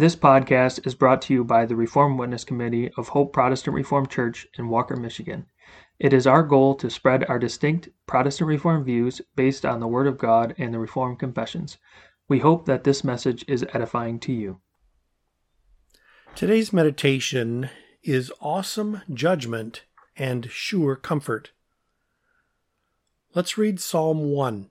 This podcast is brought to you by the Reformed Witness Committee of Hope Protestant Reformed Church in Walker, Michigan. It is our goal to spread our distinct Protestant Reformed views based on the Word of God and the Reformed Confessions. We hope that this message is edifying to you. Today's meditation is awesome judgment and sure comfort. Let's read Psalm 1.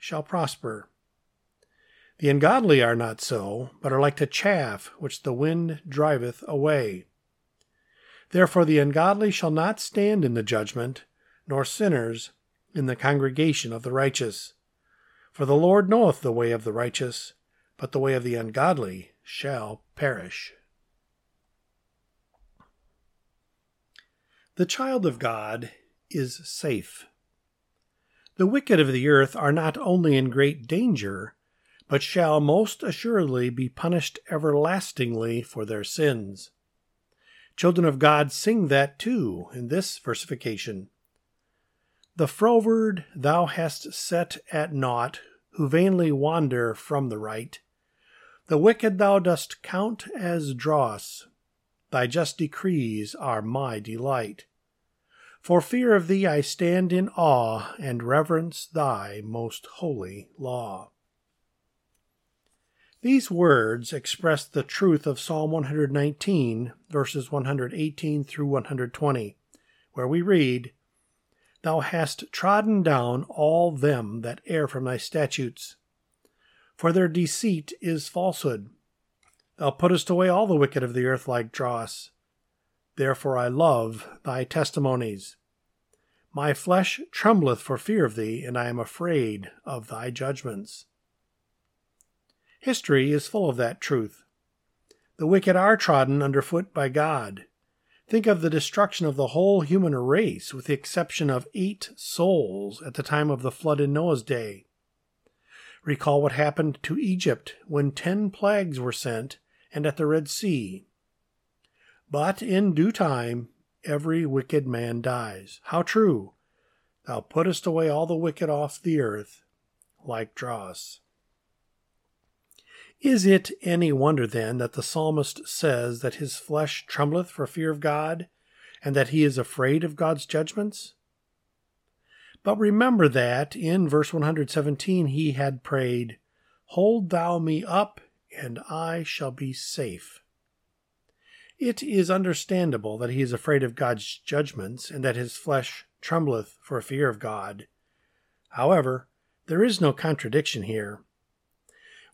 shall prosper. The ungodly are not so, but are like the chaff which the wind driveth away. Therefore the ungodly shall not stand in the judgment, nor sinners in the congregation of the righteous. For the Lord knoweth the way of the righteous, but the way of the ungodly shall perish. The child of God is safe. The wicked of the earth are not only in great danger, but shall most assuredly be punished everlastingly for their sins. Children of God sing that too in this versification. The froward thou hast set at naught, who vainly wander from the right. The wicked thou dost count as dross. Thy just decrees are my delight. For fear of thee I stand in awe and reverence thy most holy law. These words express the truth of Psalm 119, verses 118 through 120, where we read, Thou hast trodden down all them that err from thy statutes, for their deceit is falsehood. Thou puttest away all the wicked of the earth like dross. Therefore I love thy testimonies. My flesh trembleth for fear of thee, and I am afraid of thy judgments. History is full of that truth. The wicked are trodden underfoot by God. Think of the destruction of the whole human race, with the exception of eight souls at the time of the flood in Noah's day. Recall what happened to Egypt when ten plagues were sent and at the Red Sea. But in due time, every wicked man dies. How true! Thou puttest away all the wicked off the earth like dross. Is it any wonder then that the psalmist says that his flesh trembleth for fear of God, and that he is afraid of God's judgments? But remember that in verse 117 he had prayed, Hold thou me up, and I shall be safe. It is understandable that he is afraid of God's judgments, and that his flesh trembleth for fear of God. However, there is no contradiction here.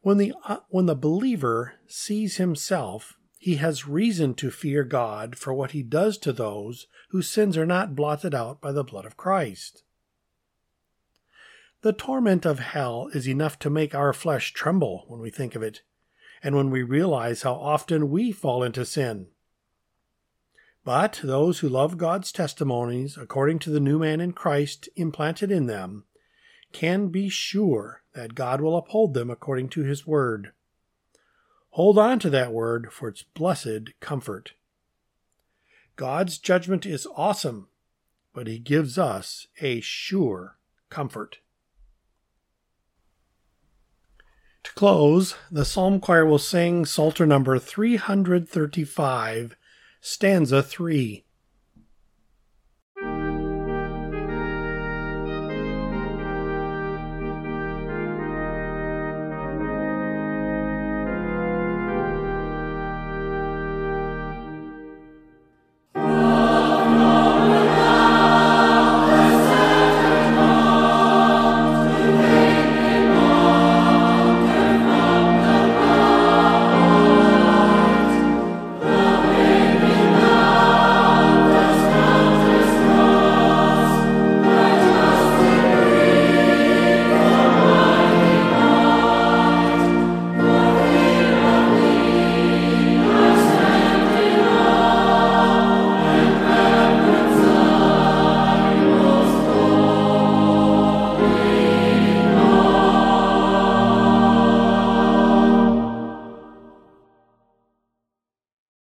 When the, uh, when the believer sees himself, he has reason to fear God for what he does to those whose sins are not blotted out by the blood of Christ. The torment of hell is enough to make our flesh tremble when we think of it, and when we realize how often we fall into sin. But those who love God's testimonies according to the new man in Christ implanted in them can be sure that God will uphold them according to his word. Hold on to that word for its blessed comfort. God's judgment is awesome, but he gives us a sure comfort. To close, the psalm choir will sing Psalter number 335, stanza 3.